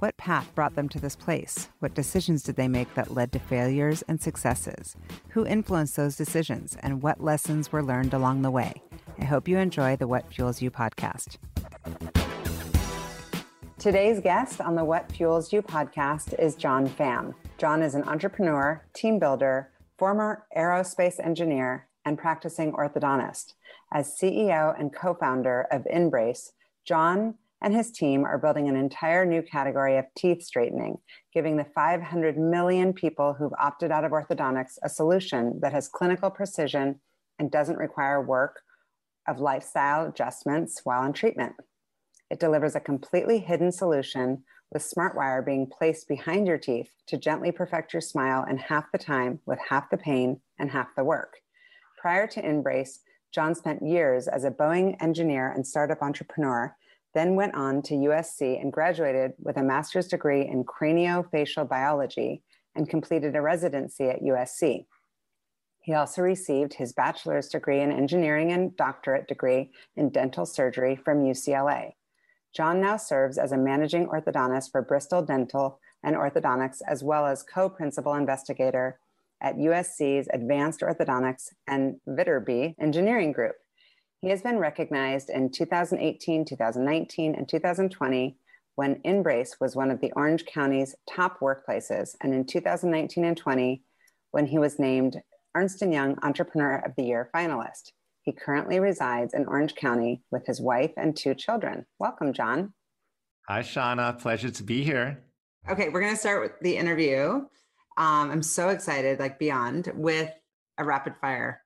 What path brought them to this place? What decisions did they make that led to failures and successes? Who influenced those decisions? And what lessons were learned along the way? I hope you enjoy the What Fuels You podcast. Today's guest on the What Fuels You podcast is John Pham. John is an entrepreneur, team builder, former aerospace engineer, and practicing orthodontist. As CEO and co founder of InBrace, John and his team are building an entire new category of teeth straightening, giving the 500 million people who've opted out of orthodontics a solution that has clinical precision and doesn't require work of lifestyle adjustments while in treatment. It delivers a completely hidden solution with smart wire being placed behind your teeth to gently perfect your smile in half the time with half the pain and half the work. Prior to InBrace, John spent years as a Boeing engineer and startup entrepreneur then went on to USC and graduated with a master's degree in craniofacial biology and completed a residency at USC. He also received his bachelor's degree in engineering and doctorate degree in dental surgery from UCLA. John now serves as a managing orthodontist for Bristol Dental and Orthodontics, as well as co principal investigator at USC's Advanced Orthodontics and Viterbi Engineering Group. He has been recognized in 2018, 2019, and 2020 when InBrace was one of the Orange County's top workplaces, and in 2019 and 20 when he was named Ernst & Young Entrepreneur of the Year finalist. He currently resides in Orange County with his wife and two children. Welcome, John. Hi, Shauna. Pleasure to be here. Okay, we're going to start with the interview. Um, I'm so excited, like beyond, with a rapid fire.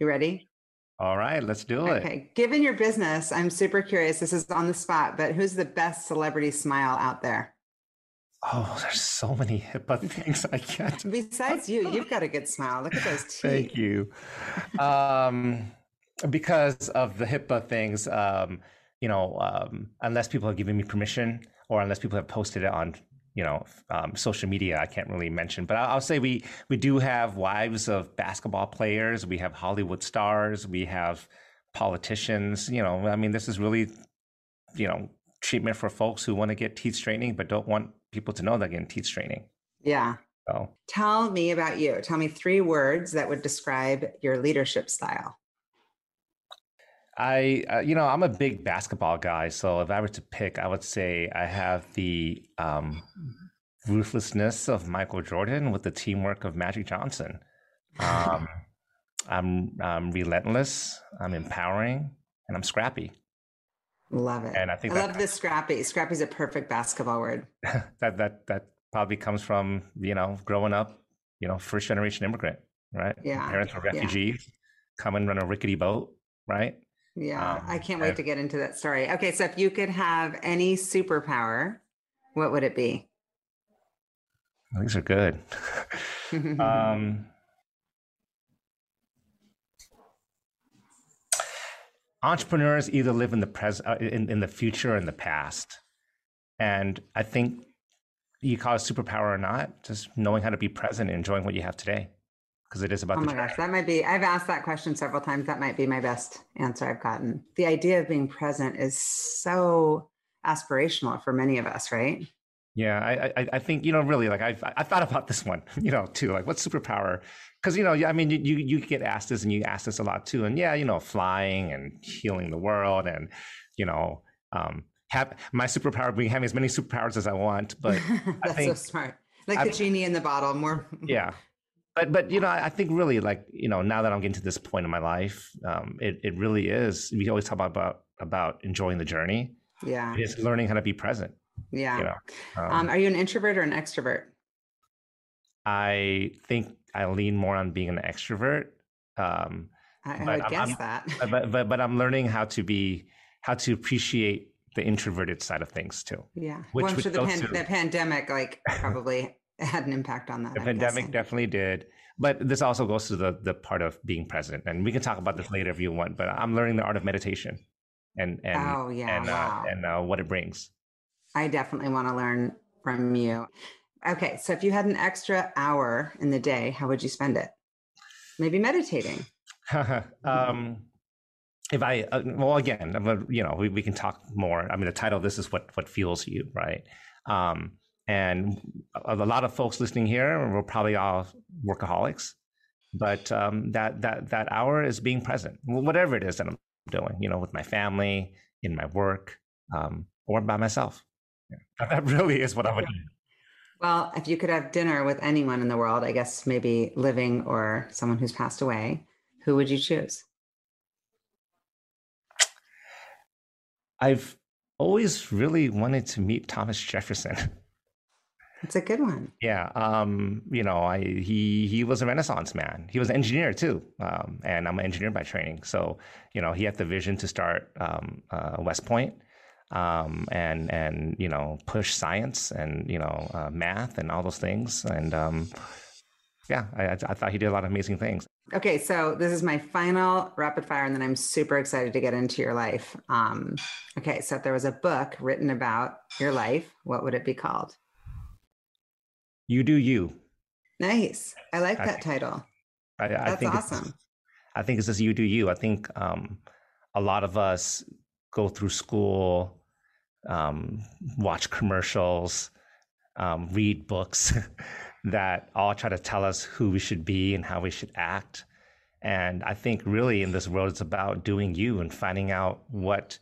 You ready? All right, let's do it. Okay. Given your business, I'm super curious. This is on the spot, but who's the best celebrity smile out there? Oh, there's so many HIPAA things I can't. Besides you, you've got a good smile. Look at those teeth. Thank you. Um, because of the HIPAA things, um, you know, um, unless people have given me permission or unless people have posted it on you know um, social media i can't really mention but I'll, say we we do have wives of basketball players we have hollywood stars we have politicians you know i mean this is really you know treatment for folks who want to get teeth straightening but don't want people to know they're getting teeth straightening. Yeah. So. Tell me about you. Tell me three words that would describe your leadership style I, uh, you know, I'm a big basketball guy. So if I were to pick, I would say I have the um, ruthlessness of Michael Jordan with the teamwork of Magic Johnson. Um, I'm, I'm relentless. I'm empowering, and I'm scrappy. Love it. And I think I that, love the scrappy. Scrappy is a perfect basketball word. that that that probably comes from you know growing up, you know, first generation immigrant, right? Yeah. Parents were refugees, yeah. and run a rickety boat, right? Yeah, um, I can't wait to get into that story. Okay, so if you could have any superpower, what would it be? These are good. um, entrepreneurs either live in the present, uh, in, in the future, or in the past, and I think you call it superpower or not, just knowing how to be present and enjoying what you have today because it is about. Oh my gosh, that might be. I've asked that question several times. That might be my best answer I've gotten. The idea of being present is so aspirational for many of us, right? Yeah, I, I, I think you know really like I've I thought about this one, you know, too. Like, what's superpower? Because you know, I mean, you you get asked this, and you ask this a lot too. And yeah, you know, flying and healing the world, and you know, um, have my superpower being having as many superpowers as I want. But that's think, so smart, like I, the genie in the bottle. More, yeah, but but you know i think really like you know now that i'm getting to this point in my life um, it, it really is we always talk about about enjoying the journey. Yeah. It's learning how to be present yeah. you know um, um, are you an introvert or an extrovert? I think i lean more on being an extrovert um, I, I would I'm, guess I'm, that. but, but but i'm learning how to be how to appreciate the introverted side of things too yeah. Which, well i'm sure the, pan- the pandemic like probably had an impact on that. The I'm pandemic guessing. definitely did. but this also goes to the the part of being present, and we can talk about this later if you want. But I'm learning the art of meditation, and and oh yeah, and wow. uh, and uh, what it brings. I definitely want to learn from you. Okay, so if you had an extra hour in the day, how would you spend it? Maybe meditating. um, if I uh, well again, you know, we, we can talk more. I mean, the title of this is what what fuels you, right? Um, and a, lot of folks listening here, we're probably all workaholics, but um, that that that hour is being present, whatever it is that I'm doing, you know, with my family, in my work, um, or by myself. Yeah. That really is what I would do. Well, if you could have dinner with anyone in the world, I guess maybe living or someone who's passed away, who would you choose? I've always really wanted to meet Thomas Jefferson. It's a good one. Yeah, um, you know, I he he was a Renaissance man. He was an engineer too, um, and I'm an engineer by training. So you know, he had the vision to start um, uh, West Point, um, and and you know push science and you know uh, math and all those things. And um, yeah, I, I thought he did a lot of amazing things. Okay, so this is my final rapid fire, and then I'm super excited to get into your life. Um, okay, so if there was a book written about your life, what would it be called? You do you. Nice. I like that title. I, I That's think awesome. I think it's just you do you. I think um, a lot of us go through school, um, watch commercials, um, read books that all try to tell us who we should be and how we should act. And I think really in this world, it's about doing you and finding out what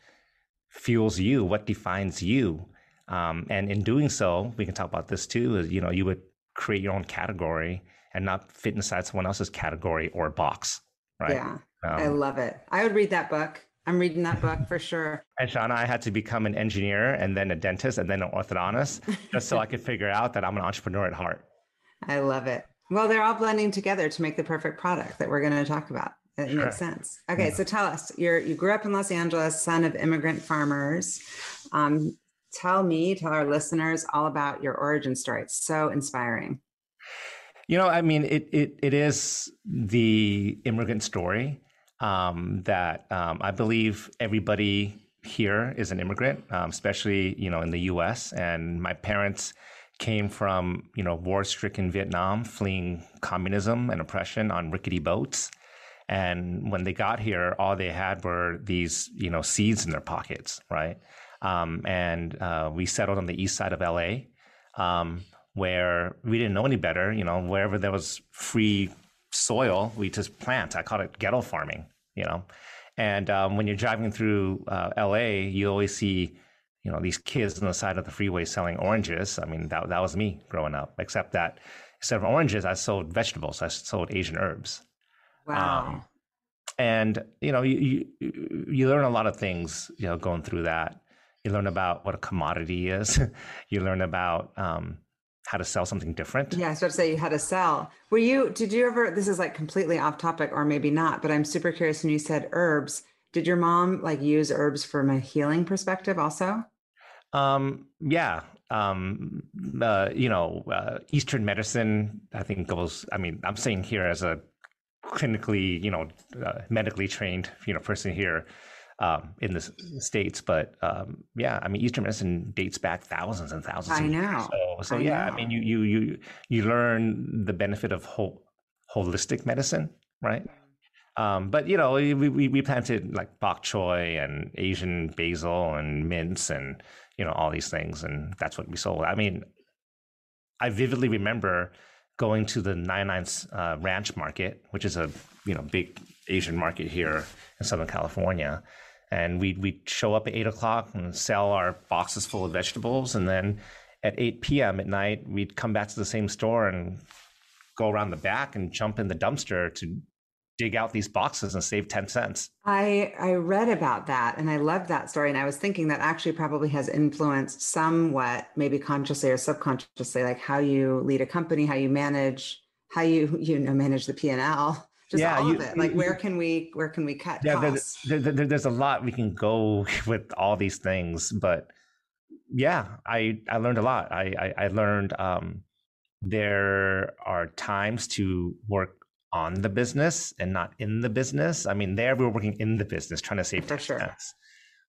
fuels you, what defines you. Um, and in doing so, we can talk about this too. Is you know you would create your own category and not fit inside someone else's category or box, right? Yeah, um, I love it. I would read that book. I'm reading that book for sure. And Shauna, I had to become an engineer and then a dentist and then an orthodontist just so I could figure out that I'm an entrepreneur at heart. I love it. Well, they're all blending together to make the perfect product that we're going to talk about. It sure. makes sense. Okay, yeah. so tell us, you're you grew up in Los Angeles, son of immigrant farmers. Um, tell me, tell our listeners all about your origin story. It's so inspiring. You know, I mean, it it it is the immigrant story um, that um, I believe everybody here is an immigrant, um, especially you know in the U.S. And my parents came from you know war-stricken Vietnam, fleeing communism and oppression on rickety boats. And when they got here, all they had were these you know seeds in their pockets, right? Um, and uh, we settled on the east side of LA, um, where we didn't know any better. You know, wherever there was free soil, we just plant. I call it ghetto farming. You know, and um, when you're driving through uh, LA, you always see, you know, these kids on the side of the freeway selling oranges. I mean, that that was me growing up. Except that instead of oranges, I sold vegetables. I sold Asian herbs. Wow. Um, and you know, you, you you learn a lot of things, you know, going through that. You learn about what a commodity is. you learn about um, how to sell something different. Yeah, I was about to say you had to sell. Were you, did you ever, this is like completely off topic or maybe not, but I'm super curious when you said herbs, did your mom like use herbs from a healing perspective also? Um, yeah. Um, uh, you know, uh, Eastern medicine, I think goes, I mean, I'm saying here as a clinically, you know, uh, medically trained, you know, person here, um, in the states. But um, yeah, I mean, Eastern medicine dates back thousands and thousands. I know. Years. So, so I yeah, know. I mean, you you you you learn the benefit of whole, holistic medicine, right? Um, but you know, we, we we planted like bok choy and Asian basil and mints and you know all these things, and that's what we sold. I mean, I vividly remember going to the Nine Nines uh, Ranch Market, which is a you know big Asian market here in Southern California, and we'd, we'd show up at 8 o'clock and sell our boxes full of vegetables. And then at 8 p.m at night we'd come back to the same store and go around the back and jump in the dumpster to dig out these boxes and save 10 cents. I i read about that and i loved that story. And i was thinking that actually probably has influenced somewhat maybe consciously or subconsciously like how you lead a company how you manage how you you know manage the p&l just yeah, all you, of it. Like, where can we where can we cut yeah, costs? There, there, there's a lot we can go with all these things, but yeah, I I learned a lot. I I, I learned um, there are times to work on the business and not in the business. I mean, there we were working in the business, trying to save For sure. cents.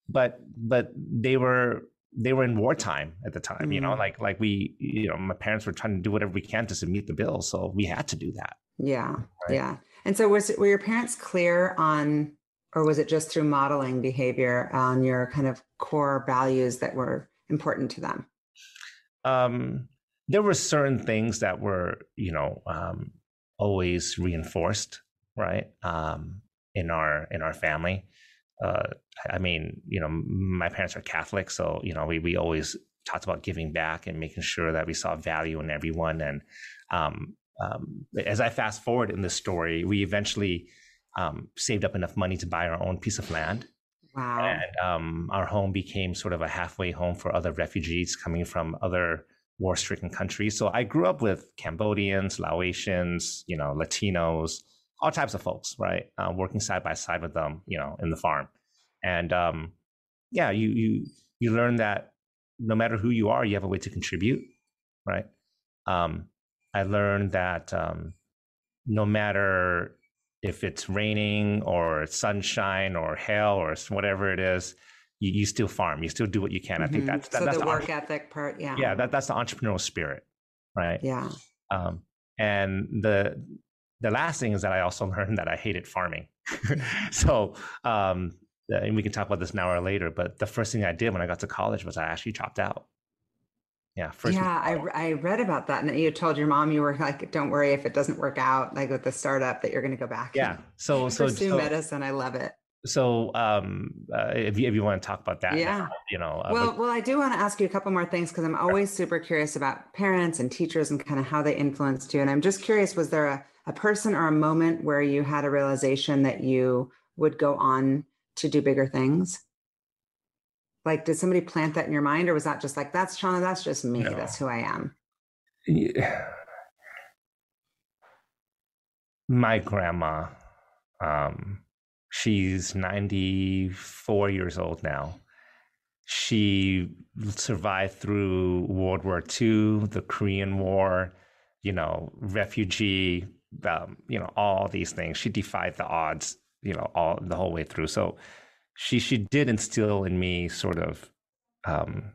But but they were they were in wartime at the time. Mm. You know, mm. like like we you know my parents were trying to do whatever we can to meet the bills, so we had to do that. Yeah, right? yeah. And so was were your parents clear on, or was it just through modeling behavior on your kind of core values that were important to them? Um, there were certain things that were you know um, always reinforced, right? Um, in our in our family. Uh, I mean, you know, my parents are Catholic, so you know, we we always talked about giving back and making sure that we saw value in everyone. And um, um, as I fast forward in this story, we eventually um, saved up enough money to buy our own piece of land. Wow! And um, our home became sort of a halfway home for other refugees coming from other war stricken countries. So I grew up with Cambodians, Laotians, you know, Latinos, all types of folks, right? Uh, working side by side with them, you know, in the farm. And um, yeah, you you you learn that no matter who you are, you have a way to contribute, right? Um, I learned that um, no matter if it's raining or sunshine or hail or whatever it is, you, you still farm, you still do what you can. Mm-hmm. I think mm-hmm. that's that, so that's the, the work ethic part. Yeah, yeah, that, that's the entrepreneurial spirit, right? Yeah. Um, and the the last thing is that I also learned that I hated farming. so, um, and we can talk about this now or later. But the first thing I did when I got to college was I actually dropped out. Yeah. Yeah, I, I read about that, and you told your mom you were like, "Don't worry if it doesn't work out, like with the startup, that you're going to go back." Yeah. So so pursue so, medicine. I love it so um, uh, if, you, if you want to talk about that yeah you know uh, well but- well i do want to ask you a couple more things because i'm always super curious about parents and teachers and kind of how they influenced you and i'm just curious was there a, a person or a moment where you had a realization that you would go on to do bigger things like did somebody plant that in your mind or was that just like that's Shauna, that's just me no. that's who i am yeah. my grandma um She's 94 years old now. She survived through World War II, the Korean War, you know, refugee, um, you know, all these things. She defied the odds, you know, all the whole way through. So she she did instill in me sort of um,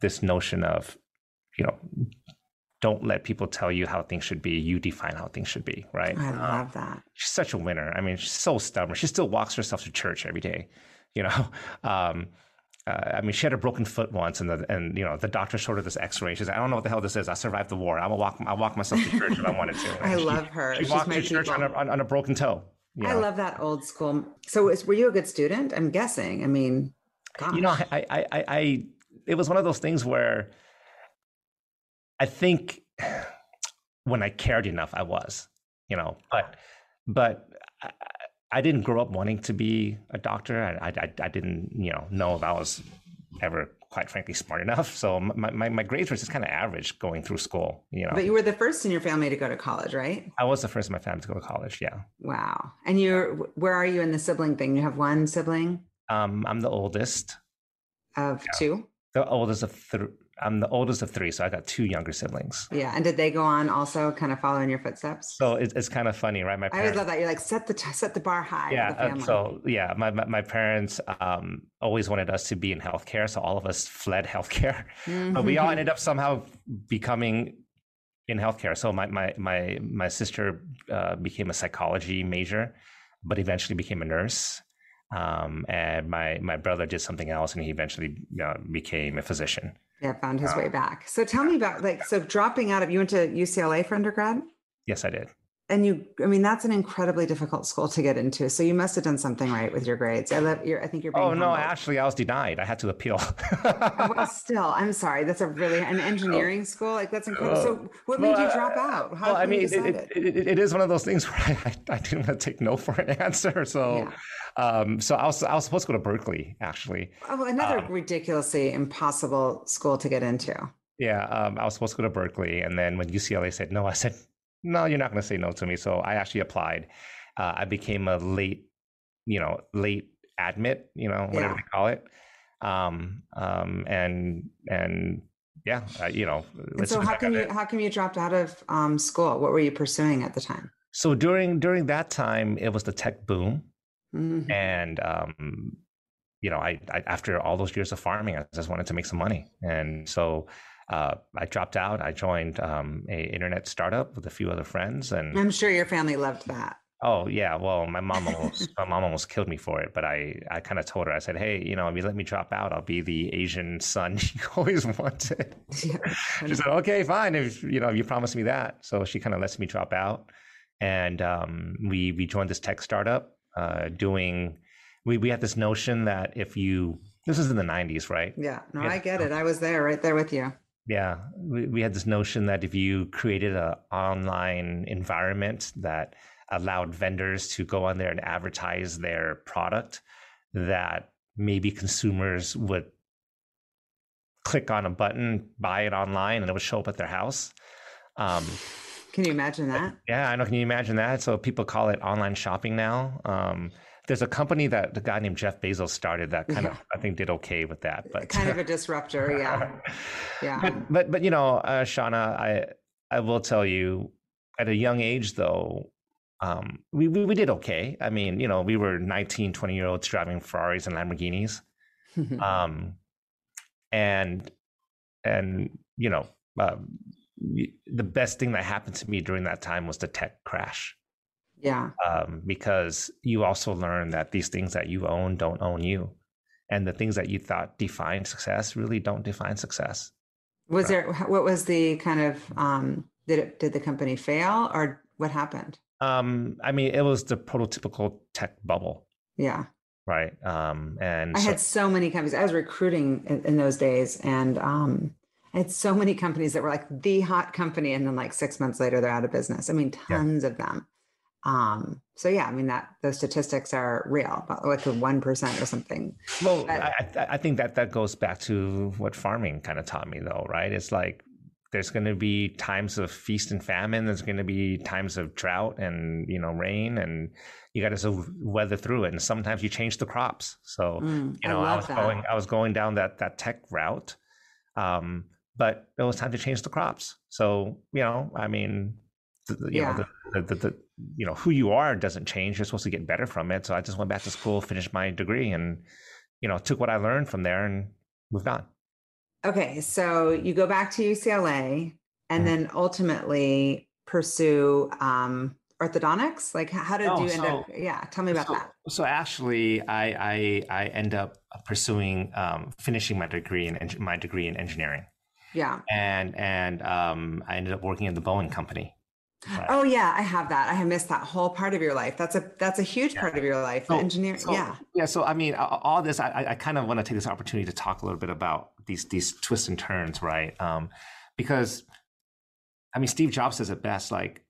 this notion of, you know, don't let people tell you how things should be. You define how things should be, right? I um, love that. She's such a winner. I mean, she's so stubborn. She still walks herself to church every day, you know. Um, uh, I mean, she had a broken foot once, and the and you know the doctor showed her this X-ray. She's like, I don't know what the hell this is. I survived the war. I will walk. I walk myself to church if I wanted to. I love her. She She's walked to church on a, on, on a, broken toe. Know? I love that old school. So, were you a good student? I'm guessing. I mean, gosh. you know, I, I, I, I, it was one of those things where I think when I cared enough, I was, you know, but, but I, I didn't grow up wanting to be a doctor. I, I, I didn't, you know, know if I was ever quite frankly smart enough. So my, my, my, grades were just kind of average going through school, you know. But you were the first in your family to go to college, right? I was the first in my family to go to college. Yeah. Wow. And you're, where are you in the sibling thing? You have one sibling? Um, I'm the oldest. Of yeah. two? The oldest of three I'm the oldest of three, so I got two younger siblings. Yeah, and did they go on also kind of follow in your footsteps? So it's, it's kind of funny, right? My parents, I always love that you're like set the set the bar high. Yeah, uh, so yeah, my my, my parents um, always wanted us to be in healthcare, so all of us fled healthcare, mm-hmm. but we all ended up somehow becoming in healthcare. So my my my my sister uh, became a psychology major, but eventually became a nurse. Um, and my my brother did something else, and he eventually uh, became a physician. Yeah, found his way back. So tell me about like so dropping out of you went to UCLA for undergrad? Yes, I did. And you, I mean, that's an incredibly difficult school to get into. So you must have done something right with your grades. I love your, I think you're. being oh no, humbled. actually, I was denied. I had to appeal. Oh, well, still, I'm sorry. That's a really an engineering school. Like that's incredible. So what made well, you drop out? How well, I mean, it, it, it, it is one of those things where I, I didn't want to take no for an answer. So. Yeah. Um, so I was I was supposed to go to Berkeley actually. Oh, another um, ridiculously impossible school to get into. Yeah, um, I was supposed to go to Berkeley, and then when UCLA said no, I said, "No, you're not going to say no to me." So I actually applied. Uh, I became a late, you know, late admit, you know, whatever yeah. they call it, um, um, and and yeah, uh, you know. So how come you how come you dropped out of um, school? What were you pursuing at the time? So during during that time, it was the tech boom, mm-hmm. and um, you know, I, I, after all those years of farming, I just wanted to make some money, and so uh, I dropped out. I joined um, a internet startup with a few other friends, and I'm sure your family loved that. Oh yeah, well, my mom almost my mom almost killed me for it, but I I kind of told her I said, hey, you know, if you let me drop out, I'll be the Asian son you always wanted. Yeah. she said, okay, fine, if you know, if you promise me that. So she kind of lets me drop out, and um, we we joined this tech startup uh, doing. We we had this notion that if you this is in the '90s, right? Yeah, no, I get it. I was there, right there with you. Yeah, we, we had this notion that if you created an online environment that allowed vendors to go on there and advertise their product that maybe consumers would click on a button, buy it online, and it would show up at their house. Um, can you imagine that? Yeah, I know. Can you imagine that? So people call it online shopping now. Um, there's a company that the guy named Jeff Bezos started that kind yeah. of I think did okay with that, but kind of a disruptor, yeah, yeah. But but but you know, uh, Shauna, I I will tell you, at a young age though, um, we, we, we did okay. I mean, you know, we were 19, 20 year olds driving Ferraris and Lamborghinis. um, and, and, you know, uh, the best thing that happened to me during that time was the tech crash. Yeah. Um, because you also learn that these things that you own don't own you. And the things that you thought defined success really don't define success. Was uh, there, what was the kind of, um, did it, did the company fail or what happened? Um, I mean, it was the prototypical tech bubble. Yeah. Right. Um, and I so- had so many companies. I was recruiting in, in those days, and um, I had so many companies that were like the hot company, and then like six months later, they're out of business. I mean, tons yeah. of them. Um, so yeah, I mean that those statistics are real, like one percent or something. Well, but, I, I think that that goes back to what farming kind of taught me, though, right? It's like there's going to be times of feast and famine. There's going to be times of drought and you know rain, and you got to sort of weather through it. And sometimes you change the crops. So mm, you know, I, I was that. going, I was going down that that tech route, um, but it was time to change the crops. So you know, I mean, the, you yeah. know, the, the, the, you know who you are doesn't change. You're supposed to get better from it. So I just went back to school, finished my degree, and you know, took what I learned from there and moved on. Okay, so you go back to UCLA and mm. then ultimately pursue um, orthodontics. Like, how did oh, you end so, up? Yeah, tell me about so, that. So actually, I I, I end up pursuing um, finishing my degree in my degree in engineering. Yeah, and and um, I ended up working at the Boeing company. Right. Oh yeah, I have that. I have missed that whole part of your life. That's a that's a huge yeah. part of your life. So, engineering. So, yeah. Yeah. So I mean, all this, I, I kind of want to take this opportunity to talk a little bit about these these twists and turns, right? Um, because I mean, Steve Jobs says it best. Like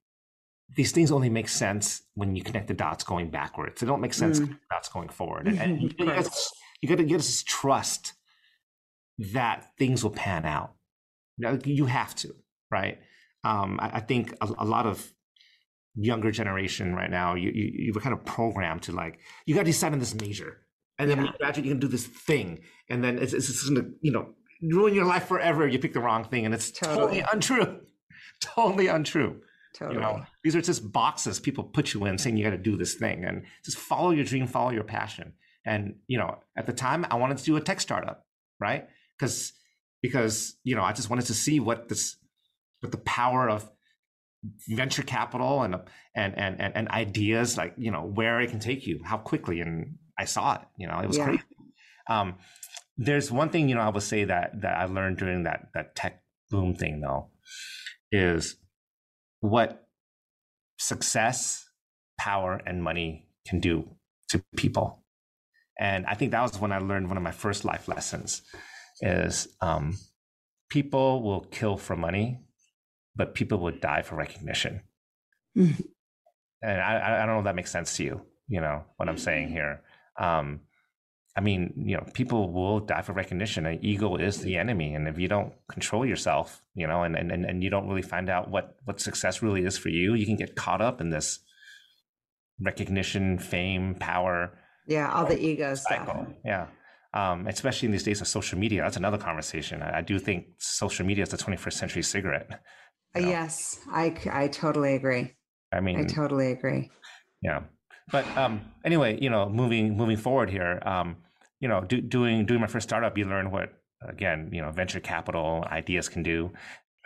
these things only make sense when you connect the dots going backwards. They don't make sense mm. dots going forward. And, and you, got you got to get this trust that things will pan out. You have to, right? Um, I, I, think a, a, lot of younger generation right now, you, you, you were kind of programmed to like, you got to decide on this major. And then yeah. graduate, you can do this thing. And then it's, it's just going to, you know, ruin your life forever. You pick the wrong thing. And it's totally, totally untrue. totally untrue. Totally. You know, these are just boxes people put you in saying you got to do this thing and just follow your dream, follow your passion. And, you know, at the time I wanted to do a tech startup, right? Because, because, you know, I just wanted to see what this, with the power of venture capital and and and and ideas like you know where it can take you how quickly and i saw it you know it was yeah. crazy um, there's one thing you know i would say that that i learned during that that tech boom thing though is what success power and money can do to people and i think that was when i learned one of my first life lessons is um, people will kill for money but people would die for recognition. Mm-hmm. And I, I don't know if that makes sense to you, you know, what I'm saying here. Um, I mean, you know, people will die for recognition. And ego is the enemy. And if you don't control yourself, you know, and, and, and you don't really find out what, what success really is for you, you can get caught up in this recognition, fame, power. Yeah, all the ego cycle. stuff. Yeah. um, especially in these days of social media. That's another conversation. I, I do think social media is the 21st century cigarette. You know? Yes, I, I totally agree. I mean, I totally agree. Yeah, but um, anyway, you know, moving moving forward here, um, you know, do, doing doing my first startup, you learn what again, you know, venture capital ideas can do.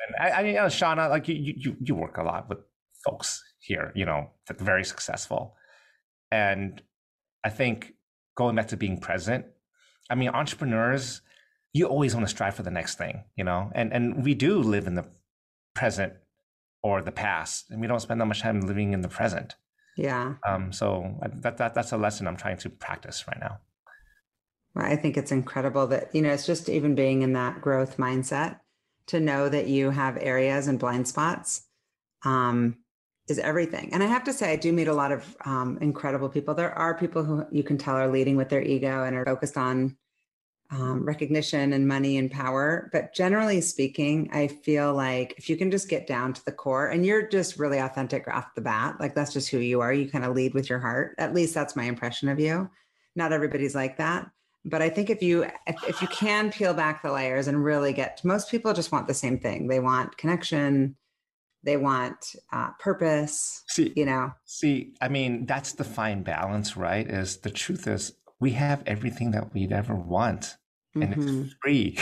And I, I mean, you know, Shauna, like you, you you work a lot with folks here, you know, that very successful, and I think going back to being present. I mean, entrepreneurs, you always want to strive for the next thing, you know, and and we do live in the present or the past, and we don't spend that much time living in the present. Yeah. Um. So that that that's a lesson I'm trying to practice right now. I think it's incredible that you know it's just even being in that growth mindset to know that you have areas and blind spots um, is everything. And I have to say, I do meet a lot of um, incredible people. There are people who you can tell are leading with their ego and are focused on um, recognition and money and power. But generally speaking, I feel like if you can just get down to the core and you're just really authentic off the bat, like that's just who you are, you kind of lead with your heart. At least that's my impression of you. Not everybody's like that. But I think if you if, if you can peel back the layers and really get most people just want the same thing. They want connection, they want uh, purpose. See, you know. See, I mean, that's the fine balance, right? Is the truth is we have everything that we'd ever want and mm-hmm. it's free.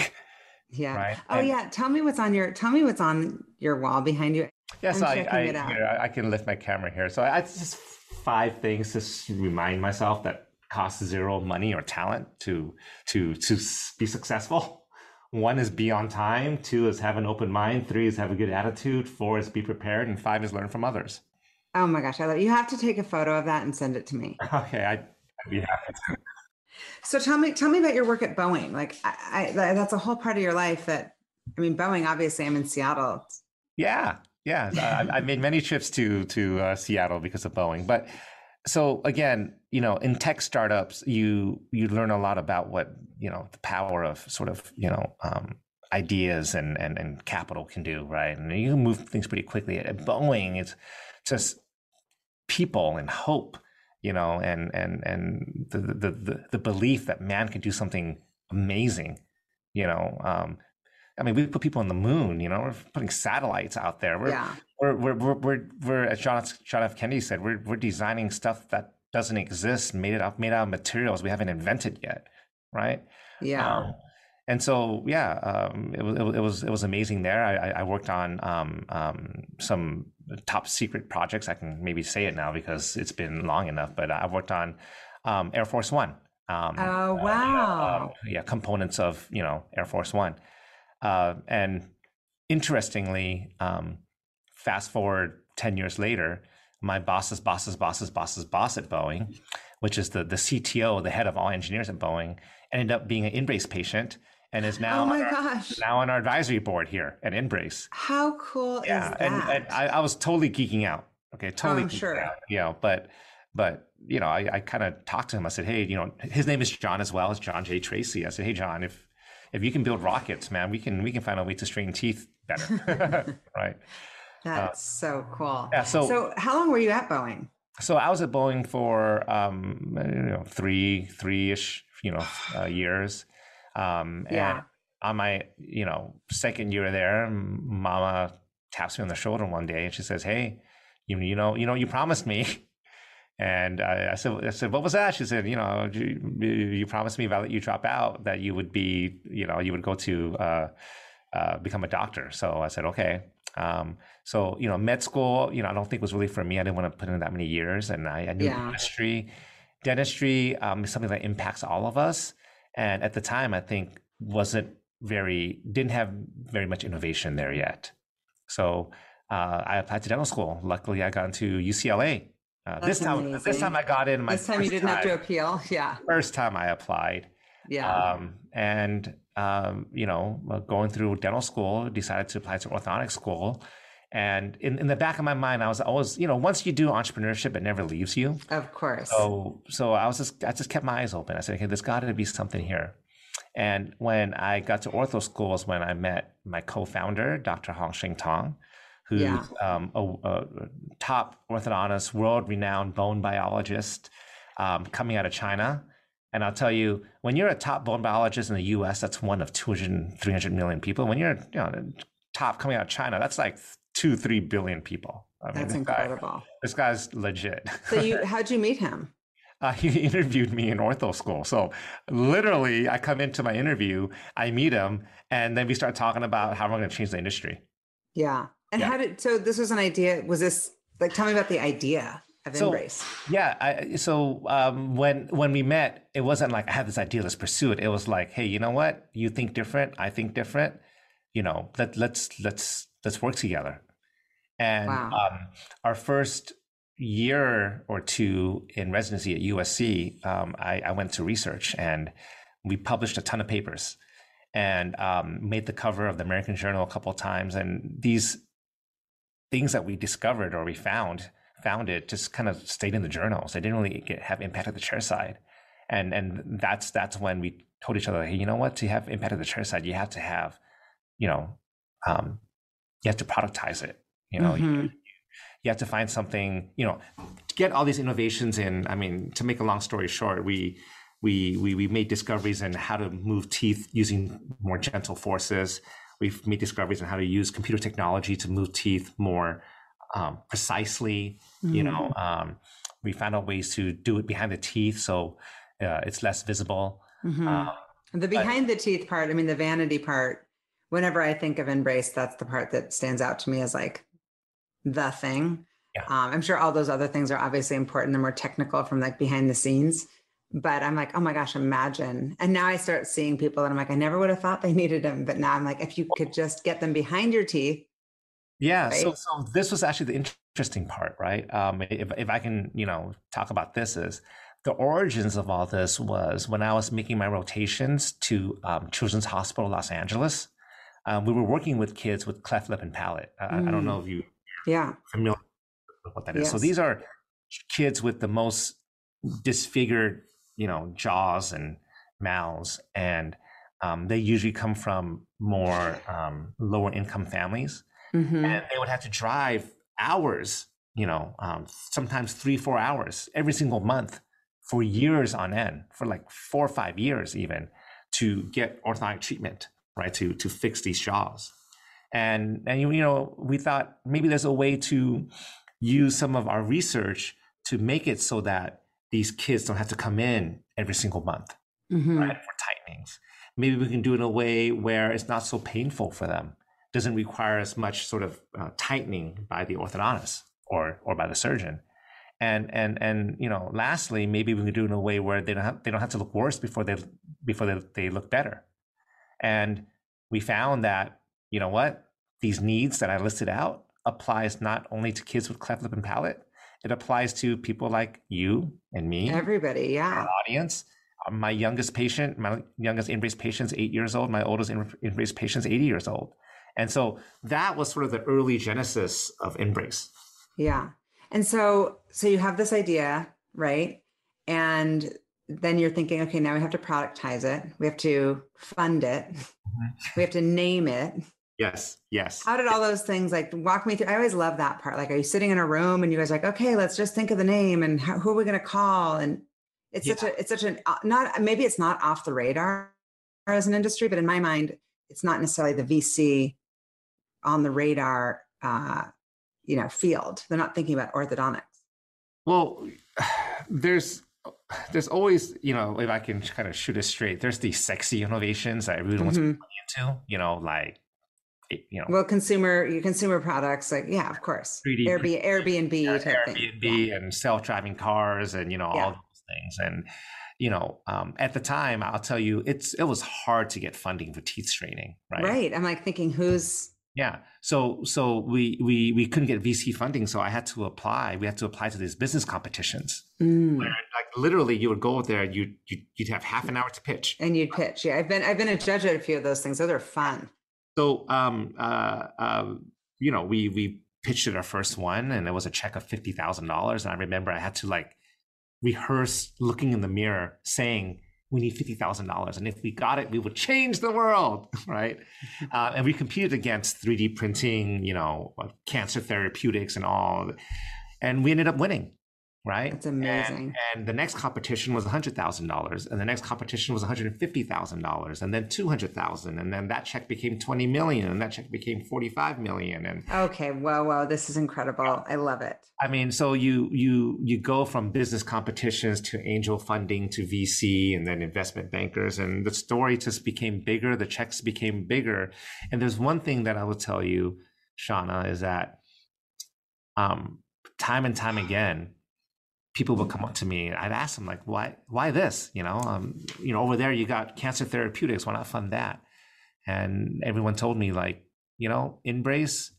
Yeah. Right? Oh and, yeah. Tell me what's on your tell me what's on your wall behind you. Yes, I I, here, I can lift my camera here. So I just five things to remind myself that cost zero money or talent to to to be successful. One is be on time. Two is have an open mind. Three is have a good attitude. Four is be prepared, and five is learn from others. Oh my gosh, I love you. Have to take a photo of that and send it to me. Okay, I'd, I'd be happy to. So tell me, tell me about your work at Boeing. Like, I, I, that's a whole part of your life. That I mean, Boeing. Obviously, I'm in Seattle. Yeah, yeah. I, have made many trips to to uh, Seattle because of Boeing. But so again, you know, in tech startups, you you learn a lot about what you know the power of sort of you know um, ideas and, and and capital can do, right? And you can move things pretty quickly. At Boeing, it's just people and hope you know, and and and the the the, the belief that man can do something amazing, you know. Um, I mean, we put people on the moon. You know, we're putting satellites out there. We're yeah. we're, we're we're we're we're as John John F. Kennedy said, we're we're designing stuff that doesn't exist, made it up, made out of materials we haven't invented yet, right? Yeah. Um, and so yeah, um, it, was, it was it was amazing there. I, I worked on um, um, some top secret projects. I can maybe say it now because it's been long enough. But I've worked on um, Air Force One. Um, oh wow! Uh, yeah, components of you know Air Force One, uh, and interestingly, fast forward ten years later, my boss's boss's boss's boss's boss at Boeing, which is the the CTO, the head of all engineers at Boeing, ended up being an InBrace patient and is now oh my our, gosh now on our advisory board here at InBrace. How cool yeah, is that? And, and I, I, was totally geeking out. Okay, totally. Oh, sure. Out, you know, but but you know, I, I kind of talked to him. I said, hey, you know, his name is John as well as John J Tracy. I said, hey, John, if if you can build rockets, man, we can we can find a way to strain teeth better, right? That's uh, so cool. Yeah. So so how long were you at Boeing? So I was at Boeing for um, you know three three ish you know uh, years. Um, yeah on my you know second year there, Mama taps me on the shoulder one day and she says, "Hey, you you know you know you promised me." And I, I, said, I said, what was that? She said, you know, you, you, promised me let you drop out that you would be, you know, you would go to uh, uh, become a doctor. So I said, okay. Um, so, you know, med school, you know, I don't think was really for me. I didn't want to put in that many years. And I, I knew yeah. dentistry. Dentistry um, is something that impacts all of us. And at the time, I think wasn't very didn't have very much innovation there yet. So uh, I applied to dental school. Luckily, I got into UCLA. Uh, this time, amazing. this time I got in. My this time you didn't time, have to appeal. Yeah. First time I applied. Yeah. Um, and um, you know, going through dental school, decided to apply to orthodontic school. And in, in the back of my mind, I was always, you know, once you do entrepreneurship, it never leaves you. Of course. So, so I was just, I just kept my eyes open. I said, okay, there's got to be something here. And when I got to ortho school is when I met my co-founder, Dr. Hong Sheng Tong, who's yeah. um, a, a, top orthodontist, world-renowned bone biologist, um, coming out of China. And I'll tell you, when you're a top bone biologist in the US, that's one of 200, 300 million people. When you're you know, top coming out of China, that's like two, three billion people. I mean, that's this incredible. Guy, this guy's legit. So you, how'd you meet him? Uh, he interviewed me in ortho school. So literally, I come into my interview, I meet him, and then we start talking about how we're going to change the industry. Yeah. And yeah. how did, so this was an idea, was this, like, tell me about the idea of so, InBrace. Yeah. I, so um, when, when we met, it wasn't like, I have this idea, let's pursue it. It was like, hey, you know what? You think different. I think different. You know, let, let's, let's, let's work together. And wow. um, our first year or two in residency at USC, um, I, I, went to research and we published a ton of papers and um, made the cover of the American Journal a couple of times. And these things that we discovered or we found found it just kind of stayed in the journals. They didn't really get, have impact at the chair side. And and that's that's when we told each other, hey, you know what? To have impact at the chair side, you have to have, you know, um, you have to productize it. You know, mm-hmm. you, you have to find something. You know, to get all these innovations in. I mean, to make a long story short, we we we we made discoveries in how to move teeth using more gentle forces. We've made discoveries on how to use computer technology to move teeth more um, precisely. Mm-hmm. You know, mm. um, we found out ways to do it behind the teeth, so uh, it's less visible. Mm-hmm. Um, the behind but, the teeth part, I mean, the vanity part. Whenever I think of InBrace, that's the part that stands out to me as like the thing. Yeah. Um, I'm sure all those other things are obviously important. They're more technical from like behind the scenes. But I'm like, oh my gosh, imagine. And now I start seeing people and I'm like, I never would have thought they needed them. But now I'm like, if you could just get them behind your teeth. Yeah. Right? So, so this was actually the interesting part, right? Um, if, if I can, you know, talk about this is the origins of all this was when I was making my rotations to um, Children's Hospital Los Angeles. Um, we were working with kids with cleft lip and palate. Uh, mm. I don't know mm. if you yeah familiar with what that is. Yes. So these are kids with the most disfigured, you know, jaws and mouths, and um, they usually come from more um, lower income families, mm-hmm. and they would have to drive hours, you know, um, sometimes three, four hours every single month for years on end, for like four or five years even, to get orthodontic treatment, right, to to fix these jaws. And and you know, we thought maybe there's a way to use some of our research to make it so that these kids don't have to come in every single month, mm-hmm. right, for tightenings. Maybe we can do it in a way where it's not so painful for them doesn't require as much sort of uh, tightening by the orthodontist or or by the surgeon. And and and you know, lastly, maybe we can do it in a way where they don't have, they don't have to look worse before they before they, they look better. And we found that you know what these needs that I listed out applies not only to kids with cleft lip and palate, it applies to people like you and me, everybody, yeah, audience. Uh, my youngest patient, my youngest InBrace patient is eight years old. My oldest InBrace patient is 80 years old. And so that was sort of the early genesis of InBrace. Yeah. And so so you have this idea, right? And then you're thinking, okay, now we have to productize it. We have to fund it. Mm-hmm. We have to name it. Yes, yes. How did all those things like walk me through? I always love that part. Like, are you sitting in a room and you guys like, okay, let's just think of the name and how, who are we going to call? And it's yeah. such a, it's such an uh, not maybe it's not off the radar as an industry, but in my mind, it's not necessarily the VC on the radar, uh, you know, field. They're not thinking about orthodontics. Well, there's there's always, you know, if I can kind of shoot it straight, there's these sexy innovations that everyone wants mm-hmm. to put into, you know, like you know well consumer your consumer products like yeah of course 3D Airbnb, Airbnb yeah, Airbnb yeah. and self-driving cars and you know yeah. all those things and you know um, at the time I'll tell you it's it was hard to get funding for teeth straightening right right I'm like thinking who's yeah. So so we we we couldn't get VC funding, so I had to apply. We had to apply to these business competitions. Mm. Where like literally you would go there, you you'd, you'd have half an hour to pitch. And you'd pitch. Yeah. I've been I've been a judge at a few of those things. Those are fun. So um uh, uh you know, we we pitched at our first one and it was a check of fifty thousand dollars. And I remember I had to like rehearse looking in the mirror saying we need $50,000. And if we got it, we would change the world, right? Uh, and we competed against 3D printing, you know, cancer therapeutics and all. And we ended up winning. Right? It's amazing. And, and the next competition was $100,000 and the next competition was $150,000 and then 200,000 and then that check became 20 million and that check became 45 million and Okay, wow wow, this is incredible. I love it. I mean, so you you you go from business competitions to angel funding to VC and then investment bankers and the story just became bigger, the checks became bigger. And there's one thing that I will tell you, Shauna, is that um time and time again people would come up to me. I'd ask them like, why, why this? You know, um, you know, over there you got cancer therapeutics. Why not fund that? And everyone told me like, you know, InBrace,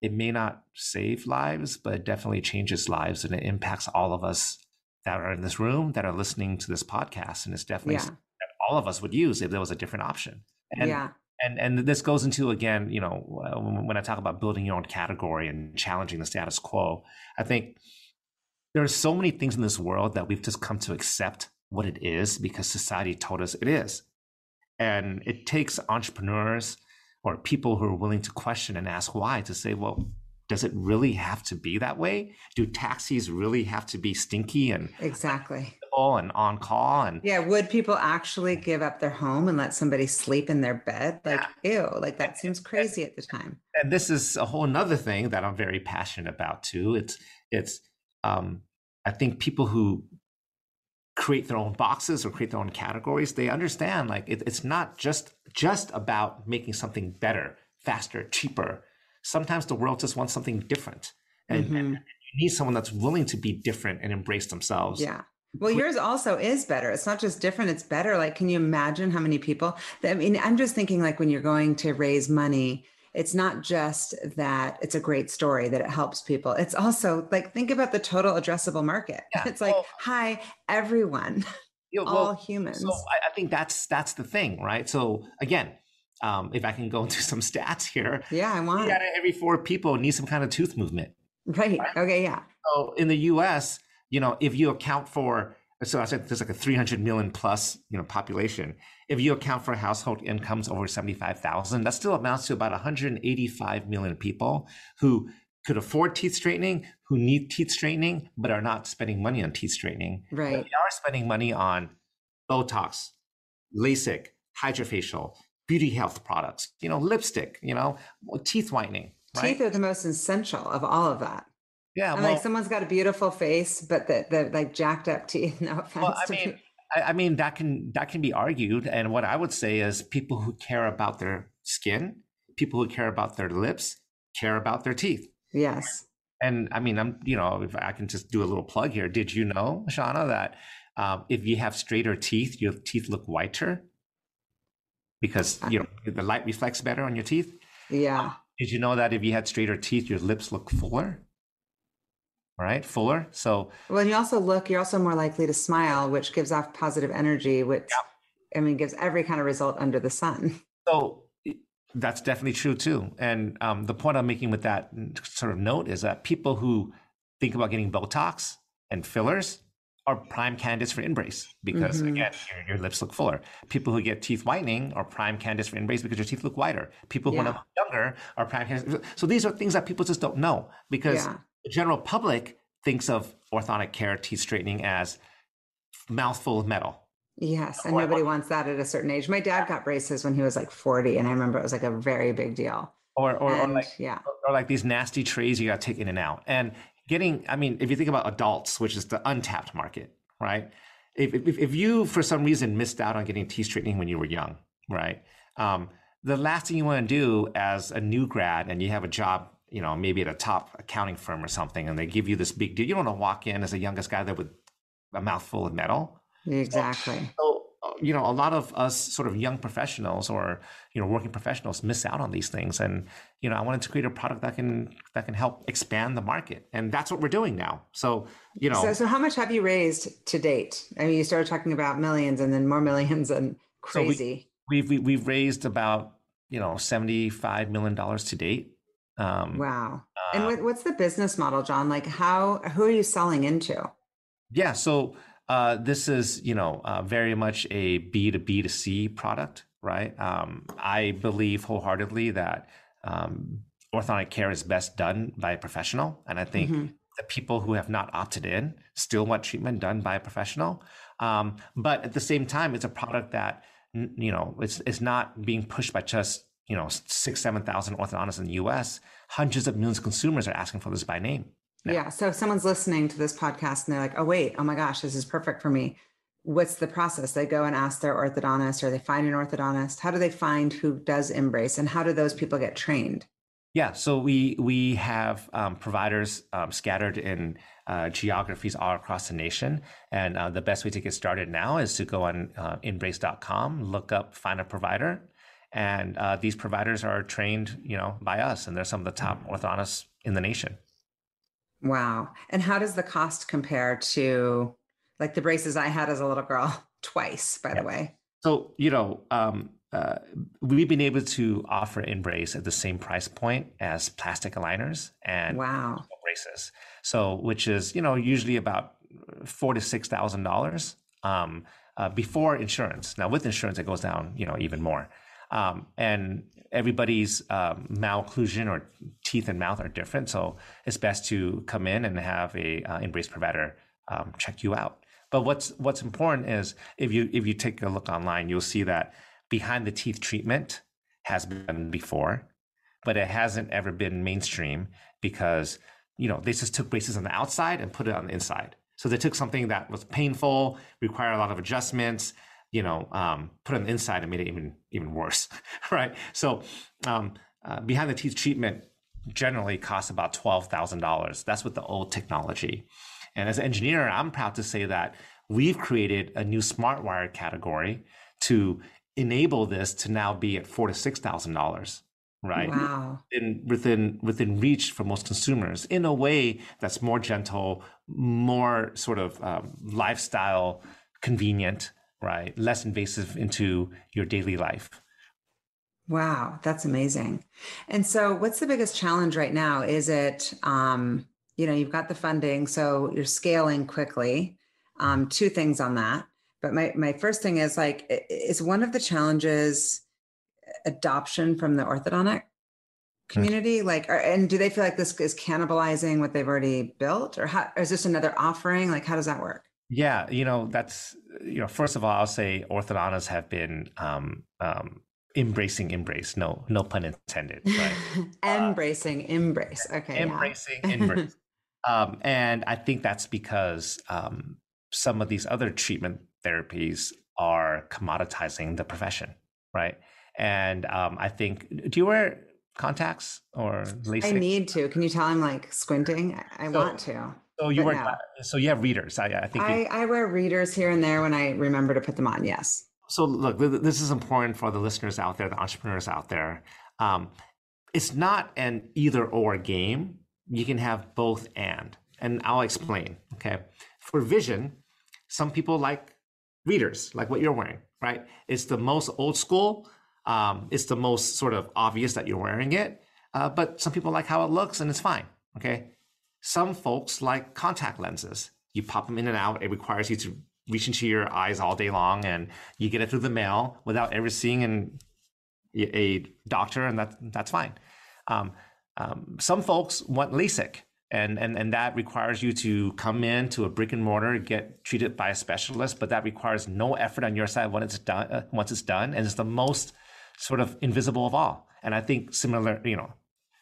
it may not save lives, but it definitely changes lives and it impacts all of us that are in this room that are listening to this podcast. And it's definitely Yeah. that all of us would use if there was a different option. And yeah. and and this goes into again, you know, uh, when when I talk about building your own category and challenging the status quo, I think there are so many things in this world that we've just come to accept what it is because society told us it is. And it takes entrepreneurs or people who are willing to question and ask why to say, well, does it really have to be that way? Do taxis really have to be stinky and Exactly. and on call and Yeah. Would people actually give up their home and let somebody sleep in their bed? Like, ew, like that seems crazy at the time. and this is a whole nother thing that I'm very passionate about too. It's it's um, I think people who create their own boxes or create their own categories, they understand like it, it's not just just about making something better, faster, cheaper. Sometimes the world just wants something different, and, and Mhm. you need someone that's willing to be different and embrace themselves. Yeah. Well, yours also is better. It's not just different, it's better. Like, can you imagine how many people? I mean, I'm just thinking like when you're going to raise money, it's not just that it's a great story that it helps people. It's also like, think about the total addressable market. Yeah. It's like, Well- hi, everyone, You know, all humans. So I, I think that's that's the thing, right? So again, um, if I can go into some stats here, yeah, I want out of every four people need some kind of tooth movement. Right. Okay. Yeah. So in the U.S., you know, if you account for, so I said there's like a 300 million plus, you know, population. If you account for household incomes over 75,000, that still amounts to about 185 million people who could afford teeth straightening, who need teeth straightening, but are not spending money on teeth straightening. But Right. they are spending money on Botox, LASIK, hydrofacial, beauty health products, you know, lipstick, you know, teeth whitening. Right? Teeth are the most essential of all of that. Yeah, well, like someone's got a beautiful face, but the, the like jacked up teeth. No offense. Well, I mean. I, I mean that can that can be argued, and what I would say is people who care about their skin, people who care about their lips, care about their teeth. yes. And I mean, I'm you know, if I can just do a little plug here. Did you know, Shauna, that um, if you have straighter teeth, your teeth look whiter because you know the light reflects better on your teeth. Yeah. Did you know that if you had straighter teeth, your lips look fuller? Right, fuller. So Well, you also look, you're also more likely to smile, which gives off positive energy, which I mean gives every kind of result under the sun. So that's definitely true too. And um, the point I'm making with that sort of note is that people who think about getting Botox and fillers are prime candidates for InBrace because Mhm. again, your, your lips look fuller. People who get teeth whitening are prime candidates for InBrace because your teeth look whiter. People who Yeah. are younger are prime candidates. So these are things that people just don't know because Yeah. The general public thinks of orthodontic care, teeth straightening as mouthful of metal. Yes. And nobody wants that at a certain age. My dad got braces when he was like 40, and I remember it was like a very big deal. Or, or, or like yeah. or like these nasty trays you got to take in and out. And getting, I mean, if you think about adults, which is the untapped market, right? If, if, if you, for some reason, missed out on getting teeth straightening when you were young, right? Um, the last thing you want to do as a new grad and you have a job, you know, maybe at a top accounting firm or something, and they give you this big deal, you don't want to walk in as the youngest guy there with a mouthful of metal. Exactly. So, you know, a lot of us sort of young professionals or, you know, working professionals miss out on these things. And, you know, I wanted to create a product that can, that can help expand the market. And that's what we're doing now. So, you know, So, so how much have you raised to date? I mean, you started talking about millions and then more millions and So we- crazy. we've, we, we've raised about, you know, $75 million to date. Um, wow. uh, and what, what's the business model, John? Like how, who are you selling into? Yeah. So uh, this is, you know, uh, very much a B to B to C product, right? Um, I believe wholeheartedly that um, orthodontic care is best done by a professional, and I think Mhm. the people who have not opted in still want treatment done by a professional. Um, but at the same time, it's a product that you know it's it's not being pushed by just you know six seven thousand orthodontists in the U.S. Hundreds of millions of consumers are asking for this by name. Now. Yeah. So if someone's listening to this podcast and they're like, "Oh wait, oh my gosh, this is perfect for me." What's the process? They go and ask their orthodontist, or they find an orthodontist. How do they find who does InBrace, and how do those people get trained? Yeah, so we we have um, providers um, scattered in uh, geographies all across the nation, and uh, the best way to get started now is to go on uh, inbrace.com, look up, find a provider, and uh, these providers are trained, you know, by us, and they're some of the top orthodontists in the nation. Wow! And how does the cost compare to like the braces I had as a little girl twice? By yeah. the way. So you know, um, uh, we've been able to offer InBrace at the same price point as plastic aligners and wow. braces. So, which is you know usually about four to six thousand um, dollars uh, before insurance. Now, with insurance, it goes down you know even more. Um, and everybody's um, malocclusion or teeth and mouth are different, so it's best to come in and have a uh, InBrace provider um, check you out. But what's what's important is if you if you take a look online, you'll see that behind the teeth treatment has been before, but it hasn't ever been mainstream because, you know, they just took braces on the outside and put it on the inside. So they took something that was painful, required a lot of adjustments, you know, um, put it on the inside and made it even even worse, right? So um, uh, behind the teeth treatment generally costs about twelve thousand dollars. That's with the old technology. And as an engineer, I'm proud to say that we've created a new smart wire category to enable this to now be at four to six thousand dollars right wow in within within reach for most consumers in a way that's more gentle more sort of um, lifestyle convenient right less invasive into your daily life wow that's amazing and so what's the biggest challenge right now is it um, you know you've got the funding so you're scaling quickly um, two things on that but my, my first thing is like, is one of the challenges adoption from the orthodontic community? Mm. Like, and do they feel like this is cannibalizing what they've already built or how, or is this another offering? Like, how does that work? Yeah, you know, that's, you know, first of all, I'll say orthodontists have been, um, um, embracing InBrace no no pun intended right embracing uh, InBrace okay embracing yeah. InBrace um, and i think that's because um, some of these other treatment therapies are commoditizing the profession, right? And um, I think, do you wear contacts or LASIK? I need to. Can you tell I'm like squinting? I so, want to. So you wear, no. so you have readers. I, I think I, you, I wear readers here and there when I remember to put them on. Yes. So look, this is important for the listeners out there, the entrepreneurs out there. Um, it's not an either or game. You can have both and, and I'll explain. Okay. For vision, some people like readers, like what you're wearing, right? It's the most old school. Um, it's the most sort of obvious that you're wearing it. Uh, but some people like how it looks and it's fine. Okay. Some folks like contact lenses. You pop them in and out. It requires you to reach into your eyes all day long and you get it through the mail without ever seeing an, a doctor, and that, that's fine. Um, um, some folks want LASIK and and and that requires you to come in to a brick and mortar get treated by a specialist but that requires no effort on your side when it's done uh, once it's done and it's the most sort of invisible of all and i think similar you know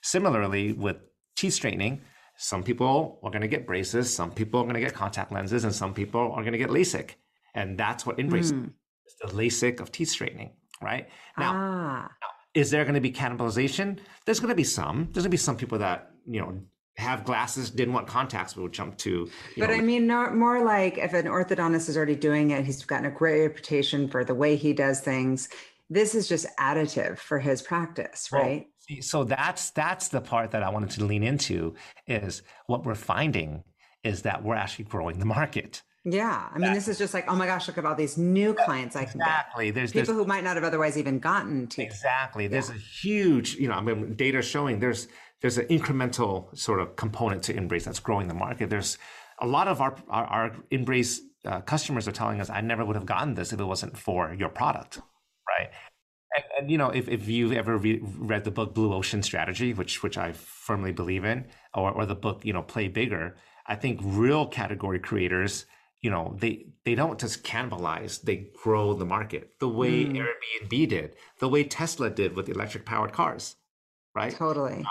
similarly with teeth straightening some people are going to get braces some people are going to get contact lenses and some people are going to get lasik and that's what InBrace mm. is the lasik of teeth straightening right now, ah. now is there going to be cannibalization there's going to be some there's going to be some people that you know have glasses, didn't want contacts, but would jump to. But know, I mean, not, more like if an orthodontist is already doing it, he's gotten a great reputation for the way he does things. This is just additive for his practice, right? Well, so that's that's the part that I wanted to lean into is what we're finding is that we're actually growing the market. Yeah, I mean, this is just like, oh my gosh, look at all these new clients I can exactly. get. There's people there's, who might not have otherwise even gotten to. Exactly. There's yeah. a huge, you know, I mean, data showing there's there's an incremental sort of component to InBrace that's growing the market. There's a lot of our our, our InBrace uh, customers are telling us, I never would have gotten this if it wasn't for your product, right? And, and, you know, if, if you've ever re- read the book Blue Ocean Strategy, which which I firmly believe in, or or the book you know Play Bigger, I think real category creators, you know, they they don't just cannibalize; they grow the market the way mm. Airbnb did, the way Tesla did with electric powered cars, right? Totally. Um,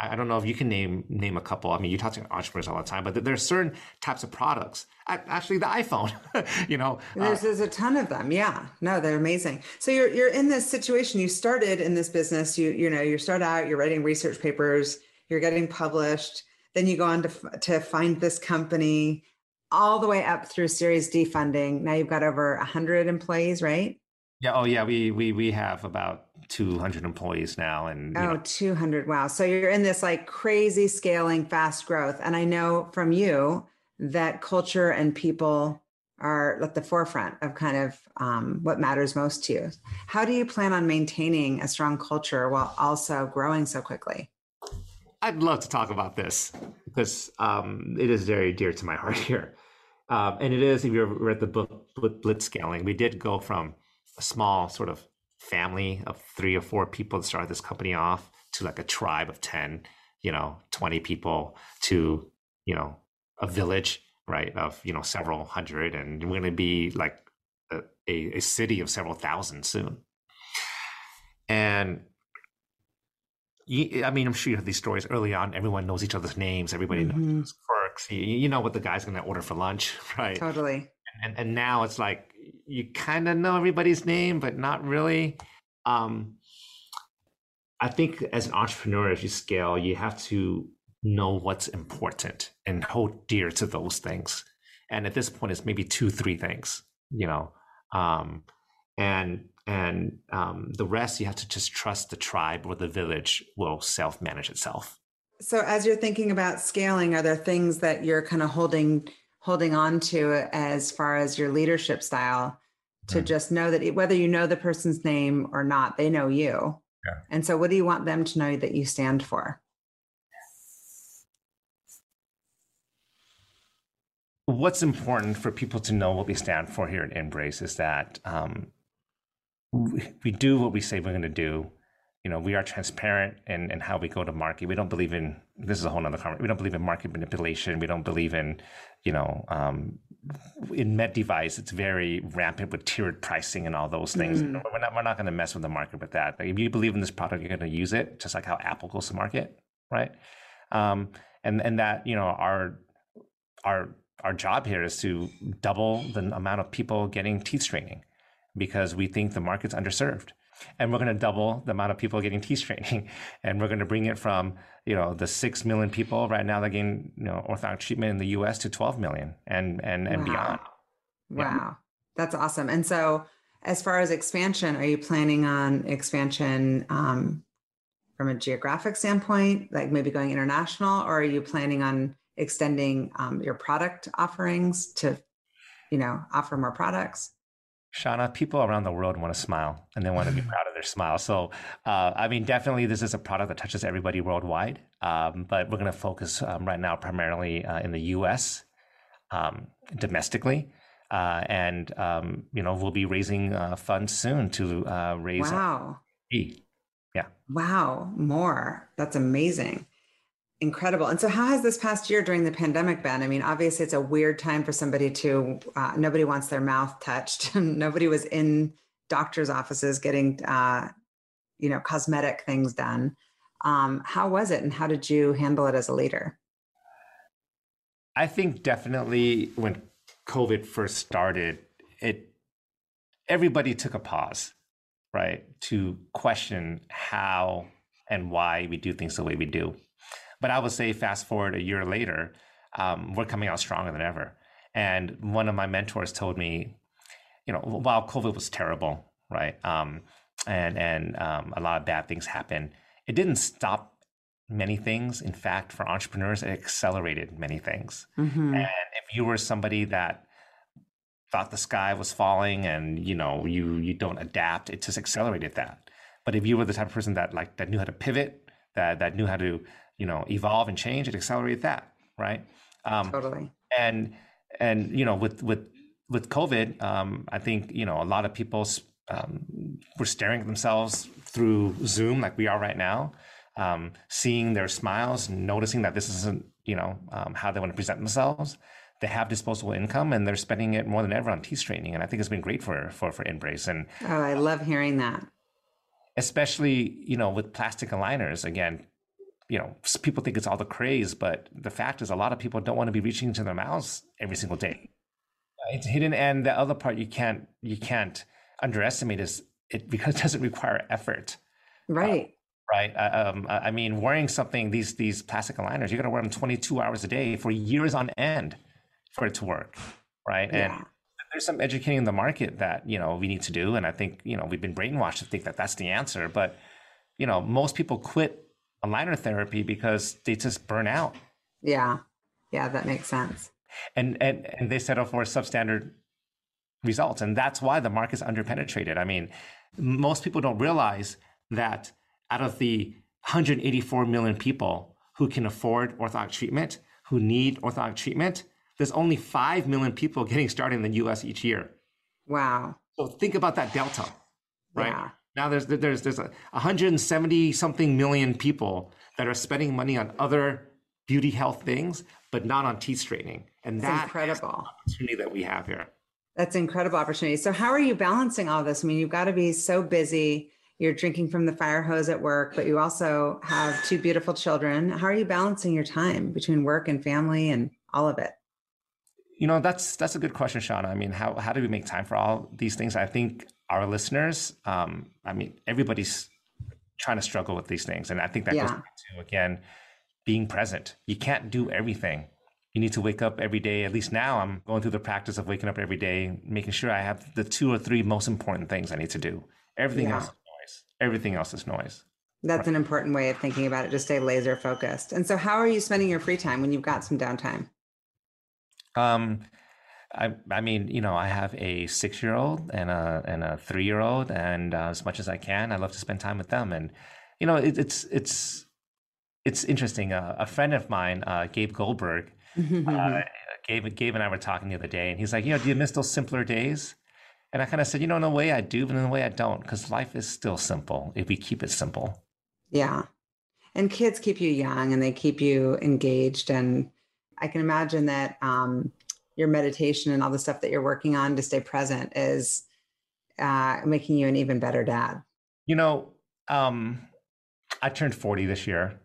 I don't know if you can name name a couple. I mean, you talk to entrepreneurs all the time, but there are certain types of products. Actually, the iPhone, you know, there's, uh, there's a ton of them. Yeah, no, they're amazing. So you're you're in this situation. You started in this business. You you know you start out. You're writing research papers. You're getting published. Then you go on to to find this company, all the way up through Series D funding. Now you've got over hundred employees, right? Yeah. Oh, yeah. We we we have about 200 employees now, and oh, know. 200. Wow. So you're in this like crazy scaling, fast growth, and I know from you that culture and people are at the forefront of kind of um, what matters most to you. How do you plan on maintaining a strong culture while also growing so quickly? I'd love to talk about this because um, it is very dear to my heart here. Um, and it is, if you read the book Blitzscaling, we did go from a small sort of family of three or four people that started this company off to like a tribe of 10, you know, 20 people to, you know, a village, right, of, you know, several hundred. And we're going to be like a, a, a city of several thousand soon. And I mean, I'm sure you heard these stories early on. Everyone knows each other's names. Everybody mm-hmm. knows quirks. You, you, know what the guy's going to order for lunch, right? Totally. And, and now it's like you kind of know everybody's name, but not really. Um, I think as an entrepreneur, as you scale, you have to know what's important and hold dear to those things. And at this point, it's maybe two, three things, you know, um, and and um, the rest you have to just trust the tribe or the village will self manage itself. So, as you're thinking about scaling, are there things that you're kind of holding holding on to as far as your leadership style to mm. just know that whether you know the person's name or not, they know you. Yeah. And so, what do you want them to know that you stand for? What's important for people to know what we stand for here at InBrace is that um, we, we do what we say we're going to do you know, we are transparent in, in how we go to market. We don't believe in this is a whole other conversation. We don't believe in market manipulation. We don't believe in, you know, um, in med device, it's very rampant with tiered pricing and all those things. Mm. We're not we're not going to mess with the market with that. Like if you believe in this product, you're going to use it, just like how Apple goes to market, right? Um, and and that you know our our our job here is to double the amount of people getting teeth straightening because we think the market's underserved and we're going to double the amount of people getting teeth straightening and we're going to bring it from you know the 6 million people right now that getting you know orthodontic treatment in the us to 12 million and and and wow. beyond. Wow. Yeah. that's awesome. And so as far as expansion are you planning on expansion um, from a geographic standpoint like maybe going international or are you planning on extending um, your product offerings to you know offer more products Shauna, people around the world want to smile and they want to be proud of their smile. So, uh, I mean, definitely this is a product that touches everybody worldwide. Um, but we're going to focus um, right now primarily uh, in the US, um, domestically. Uh, and, um, you know, we'll be raising uh, funds soon to uh, raise. Wow. E. Yeah. Wow. More. That's amazing incredible. And so, how has this past year during the pandemic been? I mean, obviously, it's a weird time for somebody to, uh, nobody wants their mouth touched. nobody was in doctor's offices getting, uh, you know, cosmetic things done. Um, how was it and how did you handle it as a leader? I think definitely when COVID first started, it everybody took a pause, right, to question how and why we do things the way we do. But I would say, fast forward a year later, um, we're coming out stronger than ever. And one of my mentors told me, you know, while COVID was terrible, right, um, and and um, a lot of bad things happened, it didn't stop many things. In fact, for entrepreneurs, it accelerated many things. Mm-hmm. And if you were somebody that thought the sky was falling and you know you you don't adapt, it just accelerated that. But if you were the type of person that like that knew how to pivot, that that knew how to you know evolve and change it accelerate that right um, totally and and you know with with with covid um, i think you know a lot of people um, were staring at themselves through Zoom like we are right now, um, seeing their smiles, noticing that this isn't you know um, how they want to present themselves. They have disposable income and they're spending it more than ever on teeth straightening, and I think it's been great for for for InBrace. And oh, I love hearing that. Especially you know with plastic aligners again. You know, people think it's all the craze, but the fact is, a lot of people don't want to be reaching into their mouths every single day. It's hidden, and the other part you can't you can't underestimate is it because it doesn't require effort. Right. Uh, right? Uh, um, I mean, wearing something these these plastic aligners, you got to wear them 22 hours a day for years on end for it to work, right? Yeah. And there's some educating in the market that you know we need to do, and I think you know we've been brainwashed to think that that's the answer. But you know, most people quit aligner therapy because they just burn out. Yeah, yeah, that makes sense. And and and they settle for substandard results, and that's why the market's underpenetrated. I mean, most people don't realize that out of the 184 million people who can afford orthotic treatment, who need orthotic treatment, there's only 5 million people getting started in the US each year. Wow. So think about that delta, right? Yeah. Now there's there's there's a 170 something million people that are spending money on other beauty health things, but not on teeth straightening. And that's incredible opportunity that we have here. That's incredible opportunity. So how are you balancing all this? I mean, you've got to be so busy you're drinking from the fire hose at work, but you also have two beautiful children. How are you balancing your time between work and family and all of it? You know, that's that's a good question, Shauna. I mean, how how do we make time for all these things? I think our listeners, um, I mean, everybody's trying to struggle with these things, and I think that yeah. goes back to again being present. You can't do everything. You need to wake up every day. At least now, I'm going through the practice of waking up every day, making sure I have the two or three most important things I need to do. Everything yeah. else everything else is noise. That's an important way of thinking about it to stay laser focused. And so, how are you spending your free time when you've got some downtime? Um, I, I mean, you know, I have a six year old and a and a three year old, and uh, as much as I can, I love to spend time with them. And you know, it, it's it's it's interesting. Uh, a friend of mine, uh, Gabe Goldberg, uh, Gabe Gabe and I were talking the other day, and he's like, you know, do you miss those simpler days? And I kind of said, you know, in a way I do, but in a way I don't, because life is still simple if we keep it simple. Yeah. And kids keep you young and they keep you engaged. And I can imagine that um, your meditation and all the stuff that you're working on to stay present is uh, making you an even better dad. You know, um, I turned 40 this year.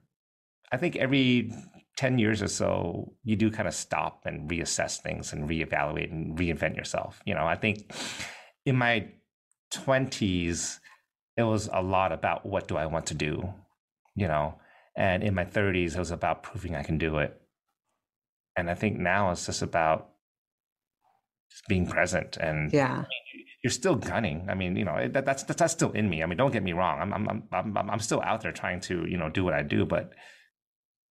I think every 10 years or so, you do kind of stop and reassess things and reevaluate and reinvent yourself. You know, I think in my 20s, it was a lot about what do I want to do, you know? And in my 30s, it was about proving I can do it. And I think now it's just about just being present and yeah. You're still gunning. I mean, you know, that, that's, that's still in me. I mean, don't get me wrong. I'm, I'm, I'm, I'm, I'm still out there trying to, you know, do what I do, but,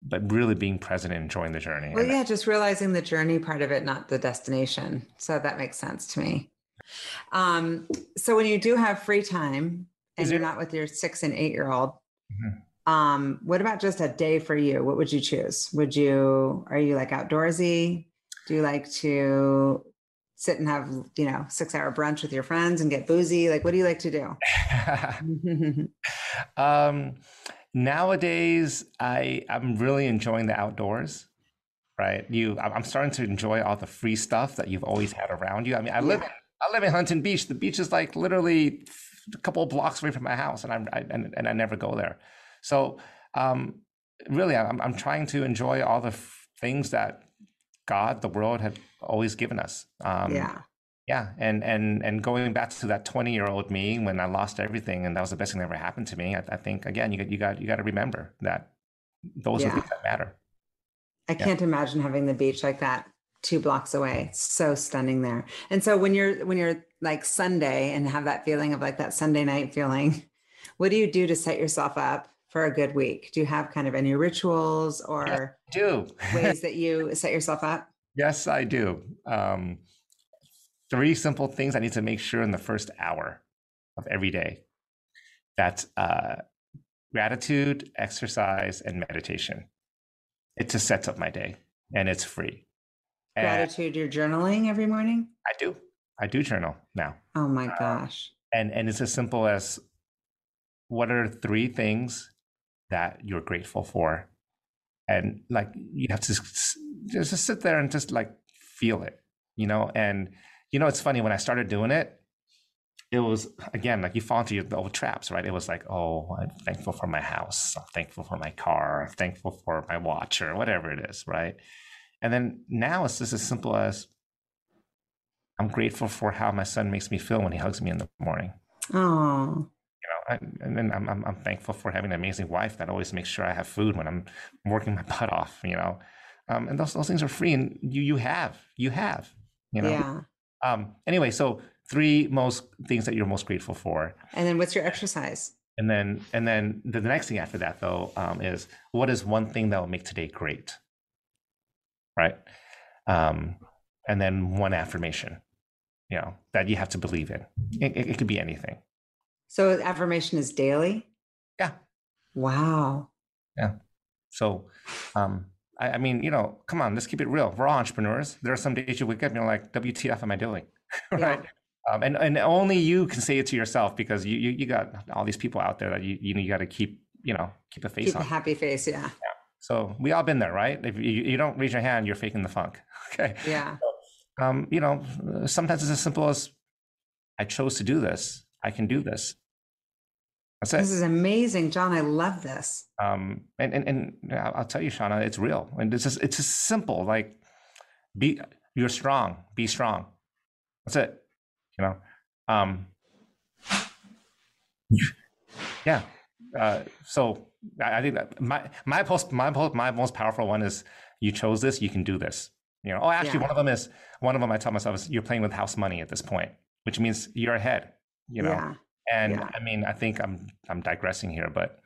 but really being present and enjoying the journey. Well, yeah, just realizing the journey part of it, not the destination. So that makes sense to me. Um, so when you do have free time and you're not with your six and eight year old, mm-hmm. um, what about just a day for you? What would you choose? Would you, are you like outdoorsy? Do you like to sit and have, you know, six hour brunch with your friends and get boozy? Like, what do you like to do? um, nowadays, I, I'm really enjoying the outdoors right? You, I'm starting to enjoy all the free stuff that you've always had around you. I mean, I live yeah. I live in Huntington Beach. The beach is like literally a couple of blocks away from my house, and I'm I, and, and I never go there. So um, really, I'm I'm trying to enjoy all the f- things that God, the world, had always given us. Um, yeah. Yeah, and and and going back to that twenty year old me when I lost everything, and that was the best thing that ever happened to me. I, I think again, you got you got you got to remember that those yeah. are things that matter. I can't imagine having the beach like that two blocks away. so stunning there. And so when you're when you're like Sunday and have that feeling of like that Sunday night feeling, what do you do to set yourself up for a good week? Do you have kind of any rituals or yes, do ways that you set yourself up? Yes, I do. Um, three simple things I need to make sure in the first hour of every day. That's uh, gratitude, exercise, and meditation. It just sets up my day, and it's free. Gratitude, you're journaling every morning? I do. I do journal now. Oh my uh, gosh. and and it's as simple as what are three things that you're grateful for and like you have to just, sit there and just like feel it you know? And you know it's funny when i started doing it it was again like you fall into your old traps right? It was like oh i'm thankful for my house i'm thankful for my car I'm thankful for my watch or whatever it is right? And then now it's just as simple as i'm grateful for how my son makes me feel when he hugs me in the morning. Oh, I, and then I'm, I'm I'm thankful for having an amazing wife that always makes sure I have food when I'm working my butt off. You know, um, and those those things are free, and you you have you have you know. yeah. Um. Anyway, so three most things that you're most grateful for, And then what's your exercise? and then and then the, the next thing after that though um, is what is one thing that will make today great, right? Um, and then one affirmation, you know, that you have to believe in. It, it, it could be anything. So affirmation is daily? Yeah. Wow. Yeah. So, um, I, I mean, you know, come on, let's keep it real. We're all entrepreneurs. There are some days you wake up and you're like, WTF am I doing? right. Um, and, and only you can say it to yourself because you, you, you got all these people out there that you, you, know, you got to keep, you know, keep a face Keep a happy face. Yeah. yeah. So we all been there, right? If you, you don't raise your hand, you're faking the funk. Okay. Yeah. Um, you know, sometimes it's as simple as I chose to do this. I can do this. That's it. This is amazing, John. I love this. um and and, and I'll tell you shauna it's real and it's just it's just simple like be you're strong be strong that's it you know um yeah uh so i I think that my my post my post, my most powerful one is you chose this you can do this you know oh actually Yeah. one of them is one of them i tell myself is you're playing with house money at this point which means you're ahead you know Yeah. And Yeah. I mean, I think I'm I'm digressing here, but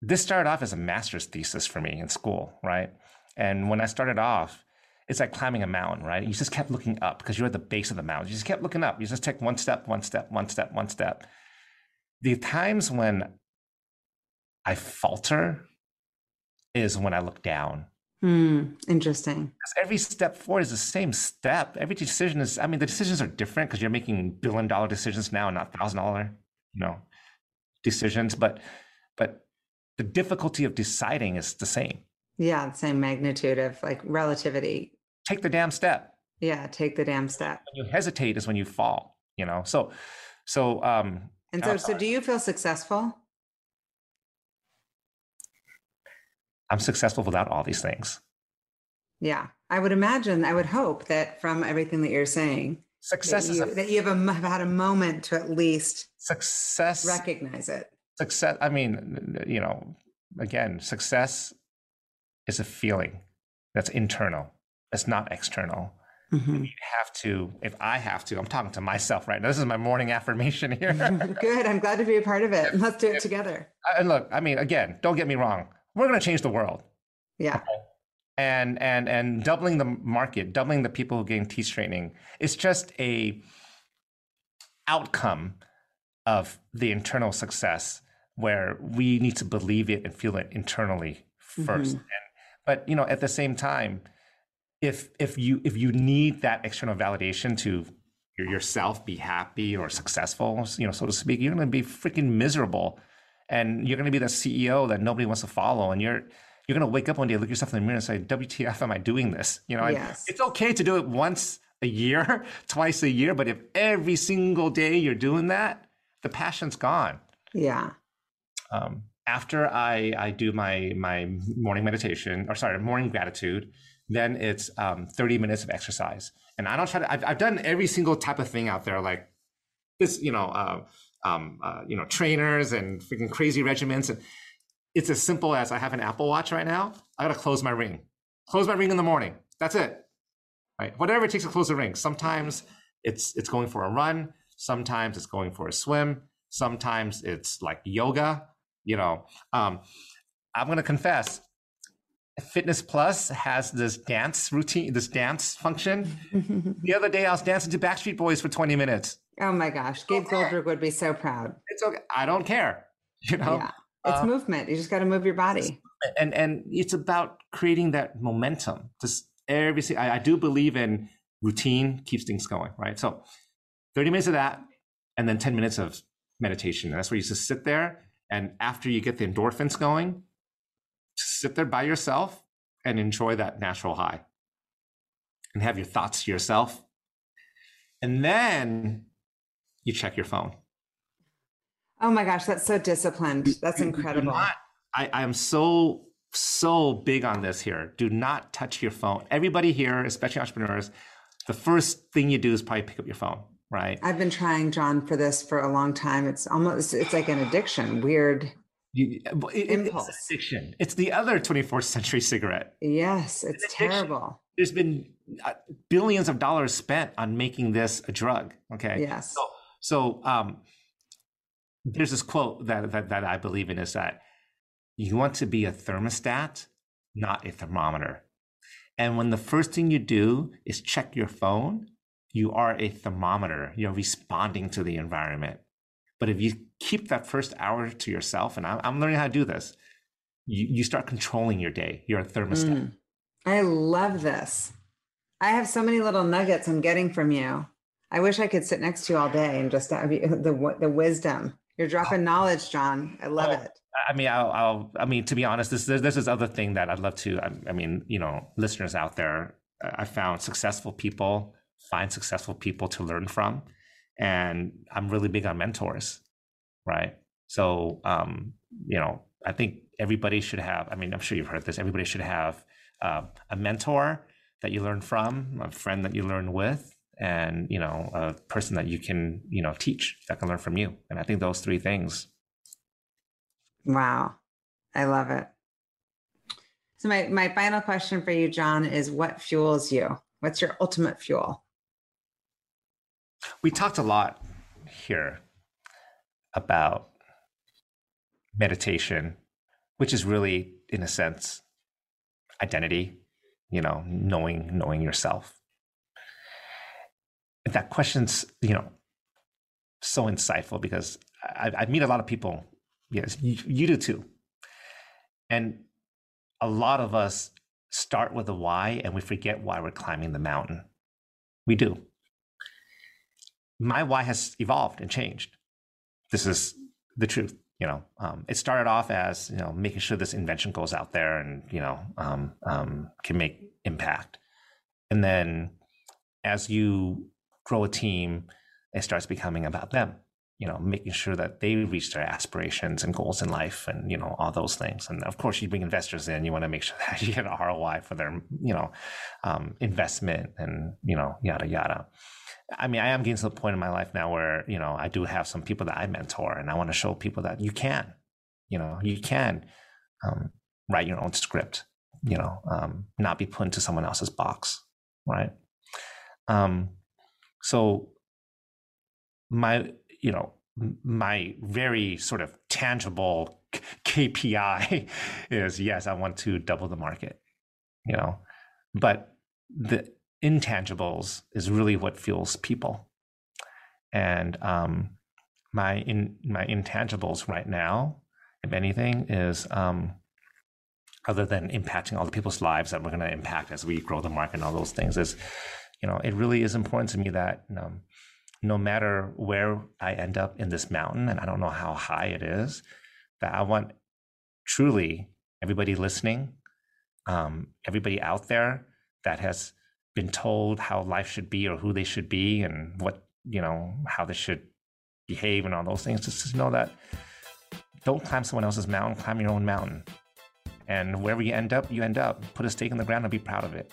this started off as a master's thesis for me in school, right? And when I started off, it's like climbing a mountain, right? You just kept looking up because you're at the base of the mountain. You just kept looking up. You just take one step, one step, one step, one step. The times when I falter is when I look down. Hmm. Interesting. Because every step forward is the same step. Every decision is, I mean, the decisions are different because you're making billion dollar decisions now and not thousand dollar, you know, decisions. But but the difficulty of deciding is the same. Yeah. The Same magnitude of like relativity. Take the damn step. Yeah. Take the damn step. When you hesitate is when you fall, you know. So so um And so, so do you feel successful? I'm successful without all these things. Yeah. I would imagine, I would hope that from everything that you're saying, Success that you, a that you have, a, have had a moment to at least success recognize it. success i mean you know again success is a feeling that's internal it's not external Mhm. you have to if i have to i'm talking to myself right now this is my morning affirmation here Good. I'm glad to be a part of it. Let's do it together. and look i mean again don't get me wrong we're going to change the world. Yeah. and and and doubling the market doubling the people who gain teeth straightening it's just a outcome of the internal success where we need to believe it and feel it internally 1st mm-hmm. And, but you know at the same time if if you if you need that external validation to yourself be happy or successful you know so to speak you're going to be freaking miserable and you're going to be the ceo that nobody wants to follow and you're you're going to wake up one day look yourself in the mirror and say wtf am i doing this you know Yes. it's okay to do it once a year twice a year but if every single day you're doing that the passion's gone Yeah. um, after I, I do my my morning meditation or sorry morning gratitude then it's um, 30 minutes of exercise and i don't try to i've, I've done every single type of thing out there like this you know uh, um, uh, you know trainers and freaking crazy regiments. And it's as simple as i have an apple watch right now. I gotta close my ring. Close my ring in the morning. That's it. Right? Whatever it takes to close the ring. Sometimes it's it's going for a run. Sometimes it's going for a swim. Sometimes it's like yoga you know. Um i'm gonna confess fitness plus has this dance routine this dance function. The other day i was dancing to backstreet boys for 20 minutes oh my gosh. Gabe Goldberg would be so proud. it's okay i don't care you know yeah. It's uh, movement. You just got to move your body. and and it's about creating that momentum just every I, I do believe in routine keeps things going right so 30 minutes of that and then 10 minutes of meditation. And that's where you just sit there. And after you get the endorphins going, just sit there by yourself and enjoy that natural high and have your thoughts to yourself. And then you check your phone. Oh my gosh, that's so disciplined. That's incredible. Not, I, I am so, so big on this here. Do not touch your phone. Everybody here, especially entrepreneurs, the first thing you do is probably pick up your phone right? I've been trying, John, for this for a long time. It's almost it's like an addiction. Weird. You, it, impulse. It's addiction. It's the other 24th century cigarette. Yes, it's terrible. There's been uh, billions of dollars spent on making this a drug. Okay. Yes. So, so um, there's this quote that, that that I believe in is that you want to be a thermostat, not a thermometer. And when the first thing you do is check your phone, you are a thermometer. You're responding to the environment. But if you keep that first hour to yourself, and I'm, I'm learning how to do this, you, you start controlling your day. You're a thermostat. Mm. I love this. I have so many little nuggets I'm getting from you. I wish I could sit next to you all day and just have you, the the wisdom. You're dropping oh. knowledge, John. I love oh, it. I mean, I'll, I'll, i mean, to be honest, this this is other thing that I'd love to. I, I mean, you know, listeners out there, I found successful people find successful people to learn from. And I'm really big on mentors, right? So, um, you know, I think everybody should have, I mean, I'm sure you've heard this, everybody should have uh, a mentor that you learn from, a friend that you learn with, and, you know, a person that you can, you know, teach that can learn from you. And I think those three things. Wow. I love it. So my, my final question for you, John, is what fuels you? What's your ultimate fuel? We talked a lot here about meditation, which is really, in a sense, identity, you know, knowing, knowing yourself. That question's, you know, so insightful because I, I meet a lot of people. Yes, you, you do too. And a lot of us start with a why and we forget why we're climbing the mountain. We do my why has evolved and changed. This is the truth. You know, um, it started off as you know making sure this invention goes out there and you know um, um, can make impact, and then as you grow a team, it starts becoming about them. You know, making sure that they reach their aspirations and goals in life, and you know all those things. And of course, you bring investors in. You want to make sure that you get an ROI for their you know um, investment, and you know yada yada. I mean, I am getting to the point in my life now where, you know, I do have some people that I mentor and I want to show people that you can, you know, you can um, write your own script, you know, um, not be put into someone else's box, right? Um, so my, you know, my very sort of tangible KPI is yes, I want to double the market, you know, but the intangibles is really what fuels people. And um, my in my intangibles right now, if anything, is um, other than impacting all the people's lives that we're going to impact as we grow the market and all those things, is you know it really is important to me that no matter where I end up in this mountain, and I don't know how high it is, that I want truly everybody listening, um, everybody out there that has been told how life should be or who they should be and what you know how they should behave and all those things just to know that don't climb someone else's mountain climb your own mountain. And wherever you end up you end up. Put a stake in the ground and be proud of it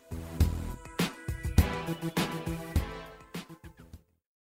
Thank you.